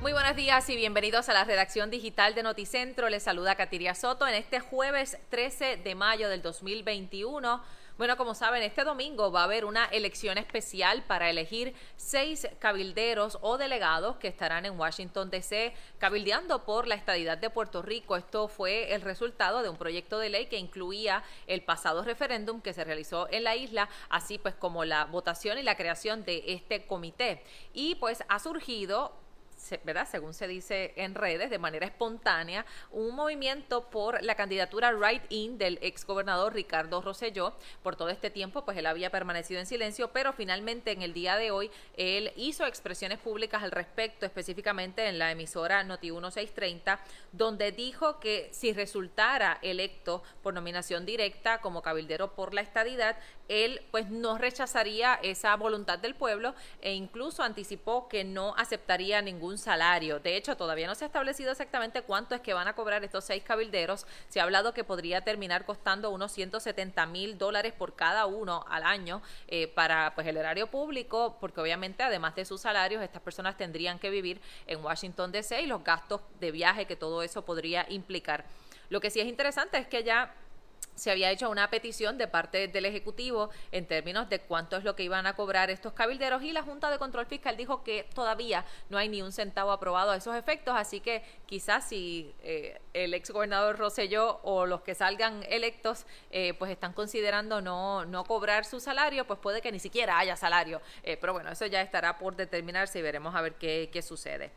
Muy buenos días y bienvenidos a la redacción digital de Noticentro. Les saluda Katiria Soto en este jueves 13 de mayo del 2021. Bueno, como saben, este domingo va a haber una elección especial para elegir seis cabilderos o delegados que estarán en Washington, D.C., cabildeando por la estadidad de Puerto Rico. Esto fue el resultado de un proyecto de ley que incluía el pasado referéndum que se realizó en la isla, así pues como la votación y la creación de este comité. Y pues ha surgido según se dice en redes, de manera espontánea, un movimiento por la candidatura right-in del ex gobernador Ricardo Rosselló. Por todo este tiempo, pues él había permanecido en silencio, pero finalmente en el día de hoy él hizo expresiones públicas al respecto, específicamente en la emisora Noti 1630, donde dijo que si resultara electo por nominación directa como cabildero por la estadidad, él pues no rechazaría esa voluntad del pueblo e incluso anticipó que no aceptaría ningún salario. De hecho, todavía no se ha establecido exactamente cuánto es que van a cobrar estos seis cabilderos. Se ha hablado que podría terminar costando unos 170 mil dólares por cada uno al año eh, para pues el erario público, porque obviamente además de sus salarios, estas personas tendrían que vivir en Washington DC y los gastos de viaje que todo eso podría implicar. Lo que sí es interesante es que ya se había hecho una petición de parte del Ejecutivo en términos de cuánto es lo que iban a cobrar estos cabilderos y la Junta de Control Fiscal dijo que todavía no hay ni un centavo aprobado a esos efectos, así que quizás si eh, el ex gobernador Rosselló o los que salgan electos eh, pues están considerando no, no cobrar su salario, pues puede que ni siquiera haya salario. Eh, pero bueno, eso ya estará por determinarse y veremos a ver qué, qué sucede.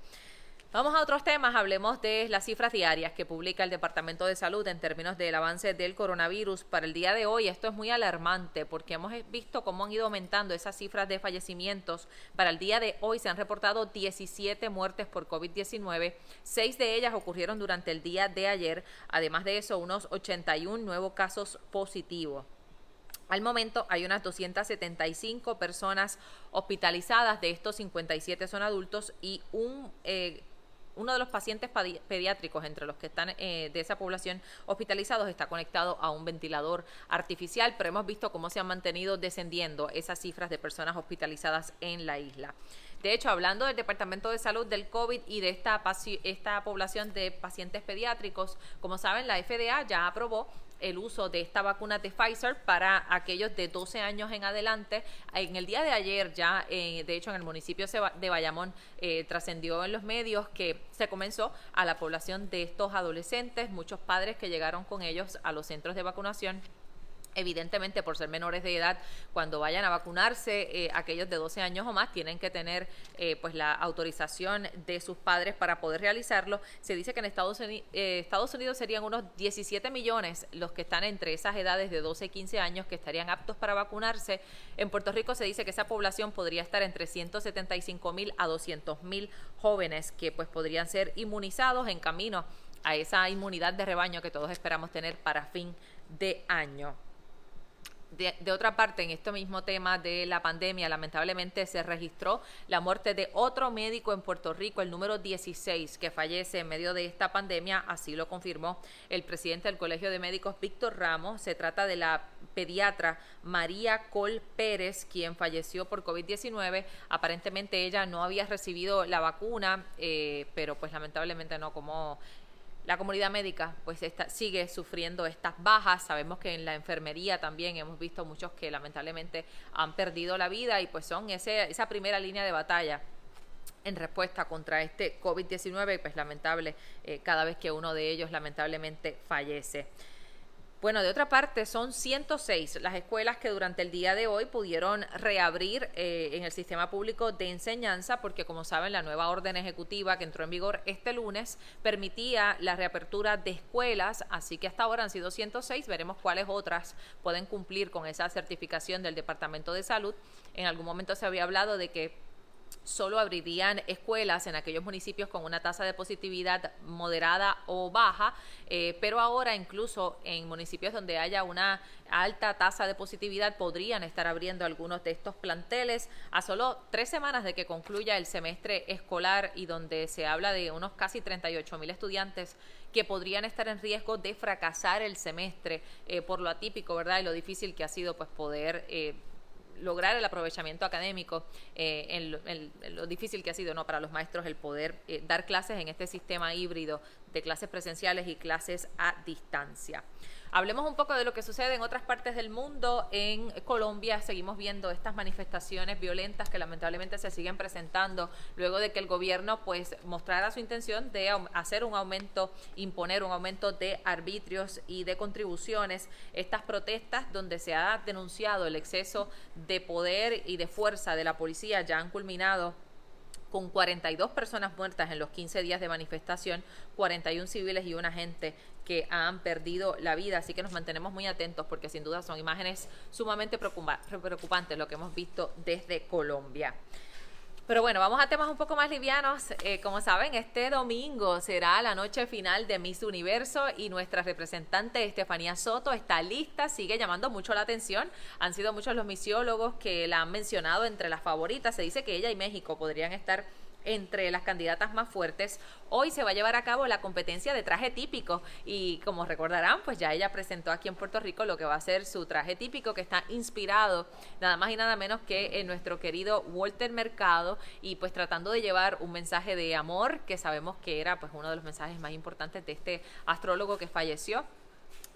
Vamos a otros temas, hablemos de las cifras diarias que publica el Departamento de Salud en términos del avance del coronavirus para el día de hoy. Esto es muy alarmante porque hemos visto cómo han ido aumentando esas cifras de fallecimientos. Para el día de hoy se han reportado 17 muertes por COVID-19, seis de ellas ocurrieron durante el día de ayer, además de eso unos 81 nuevos casos positivos. Al momento hay unas 275 personas hospitalizadas, de estos 57 son adultos y un eh, uno de los pacientes pediátricos entre los que están eh, de esa población hospitalizados está conectado a un ventilador artificial, pero hemos visto cómo se han mantenido descendiendo esas cifras de personas hospitalizadas en la isla. De hecho, hablando del Departamento de Salud del COVID y de esta, esta población de pacientes pediátricos, como saben, la FDA ya aprobó el uso de esta vacuna de Pfizer para aquellos de 12 años en adelante. En el día de ayer ya, eh, de hecho, en el municipio de Bayamón eh, trascendió en los medios que se comenzó a la población de estos adolescentes, muchos padres que llegaron con ellos a los centros de vacunación Evidentemente, por ser menores de edad, cuando vayan a vacunarse, eh, aquellos de 12 años o más tienen que tener eh, pues la autorización de sus padres para poder realizarlo. Se dice que en Estados, Unidos, eh, Unidos serían unos 17 millones los que están entre esas edades de 12 y 15 años que estarían aptos para vacunarse. En Puerto Rico se dice que esa población podría estar entre 175 mil a 200 mil jóvenes que pues podrían ser inmunizados en camino a esa inmunidad de rebaño que todos esperamos tener para fin de año de, otra parte, en este mismo tema de la pandemia, lamentablemente se registró la muerte de otro médico en Puerto Rico, el número 16, que fallece en medio de esta pandemia, así lo confirmó el presidente del Colegio de Médicos, Víctor Ramos. Se trata de la pediatra María Col Pérez, quien falleció por COVID-19. Aparentemente ella no había recibido la vacuna, eh, pero pues lamentablemente no, como la comunidad médica pues sigue sufriendo estas bajas. Sabemos que en la enfermería también hemos visto muchos que lamentablemente han perdido la vida y pues son ese, esa primera línea de batalla en respuesta contra este COVID-19 y pues lamentable eh, cada vez que uno de ellos lamentablemente fallece. Bueno, de otra parte, son 106 las escuelas que durante el día de hoy pudieron reabrir eh, en el sistema público de enseñanza, porque como saben, la nueva orden ejecutiva que entró en vigor este lunes permitía la reapertura de escuelas, así que hasta ahora han sido 106, veremos cuáles otras pueden cumplir con esa certificación del Departamento de Salud. En algún momento se había hablado de que solo abrirían escuelas en aquellos municipios con una tasa de positividad moderada o baja, eh, pero ahora incluso en municipios donde haya una alta tasa de positividad podrían estar abriendo algunos de estos planteles a solo tres semanas de que concluya el semestre escolar y donde se habla de unos casi 38 mil estudiantes que podrían estar en riesgo de fracasar el semestre eh, por lo atípico, ¿verdad? Y lo difícil que ha sido pues poder... Eh, lograr el aprovechamiento académico eh, en, lo, difícil que ha sido no para los maestros el poder eh, dar clases en este sistema híbrido de clases presenciales y clases a distancia. Hablemos un poco de lo que sucede en otras partes del mundo. En Colombia seguimos viendo estas manifestaciones violentas que lamentablemente se siguen presentando luego de que el gobierno pues mostrara su intención de hacer un aumento, imponer un aumento de arbitrios y de contribuciones. Estas protestas donde se ha denunciado el exceso de poder y de fuerza de la policía ya han culminado con 42 personas muertas en los 15 días de manifestación, 41 civiles y un agente que han perdido la vida. Así que nos mantenemos muy atentos porque sin duda son imágenes sumamente preocupantes lo que hemos visto desde Colombia. Pero bueno, vamos a temas un poco más livianos. Eh, como saben, este domingo será la noche final de Miss Universo y nuestra representante Estefanía Soto está lista, sigue llamando mucho la atención. Han sido muchos los misiólogos que la han mencionado entre las favoritas. Se dice que ella y México podrían estar entre las candidatas más fuertes. Hoy se va a llevar a cabo la competencia de traje típico y como recordarán, pues ya ella presentó aquí en Puerto Rico lo que va a ser su traje típico que está inspirado nada más y nada menos que en nuestro querido Walter Mercado y pues tratando de llevar un mensaje de amor que sabemos que era pues uno de los mensajes más importantes de este astrólogo que falleció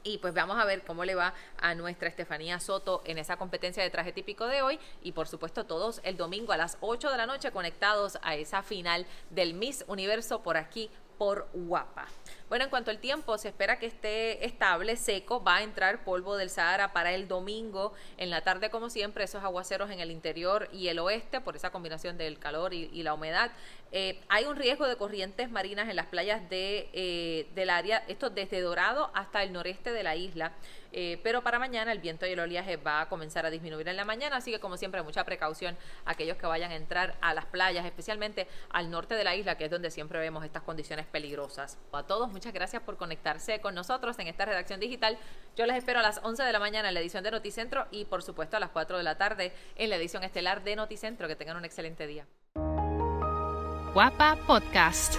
y pues vamos a ver cómo le va a nuestra Estefanía Soto en esa competencia de traje típico de hoy. Y por supuesto todos el domingo a las 8 de la noche conectados a esa final del Miss Universo por aquí por Guapa. Bueno, en cuanto al tiempo, se espera que esté estable, seco. Va a entrar polvo del Sahara para el domingo. En la tarde, como siempre, esos aguaceros en el interior y el oeste, por esa combinación del calor y, la humedad. Eh, hay un riesgo de corrientes marinas en las playas de, eh, del área, esto desde Dorado hasta el noreste de la isla. Eh, pero para mañana el viento y el oleaje va a comenzar a disminuir en la mañana, así que como siempre mucha precaución aquellos que vayan a entrar a las playas, especialmente al norte de la isla, que es donde siempre vemos estas condiciones peligrosas. A todos, muchas gracias por conectarse con nosotros en esta redacción digital. Yo les espero a las 11 de la mañana en la edición de Noticentro y por supuesto a las 4 de la tarde en la edición estelar de Noticentro. Que tengan un excelente día. Guapa Podcast.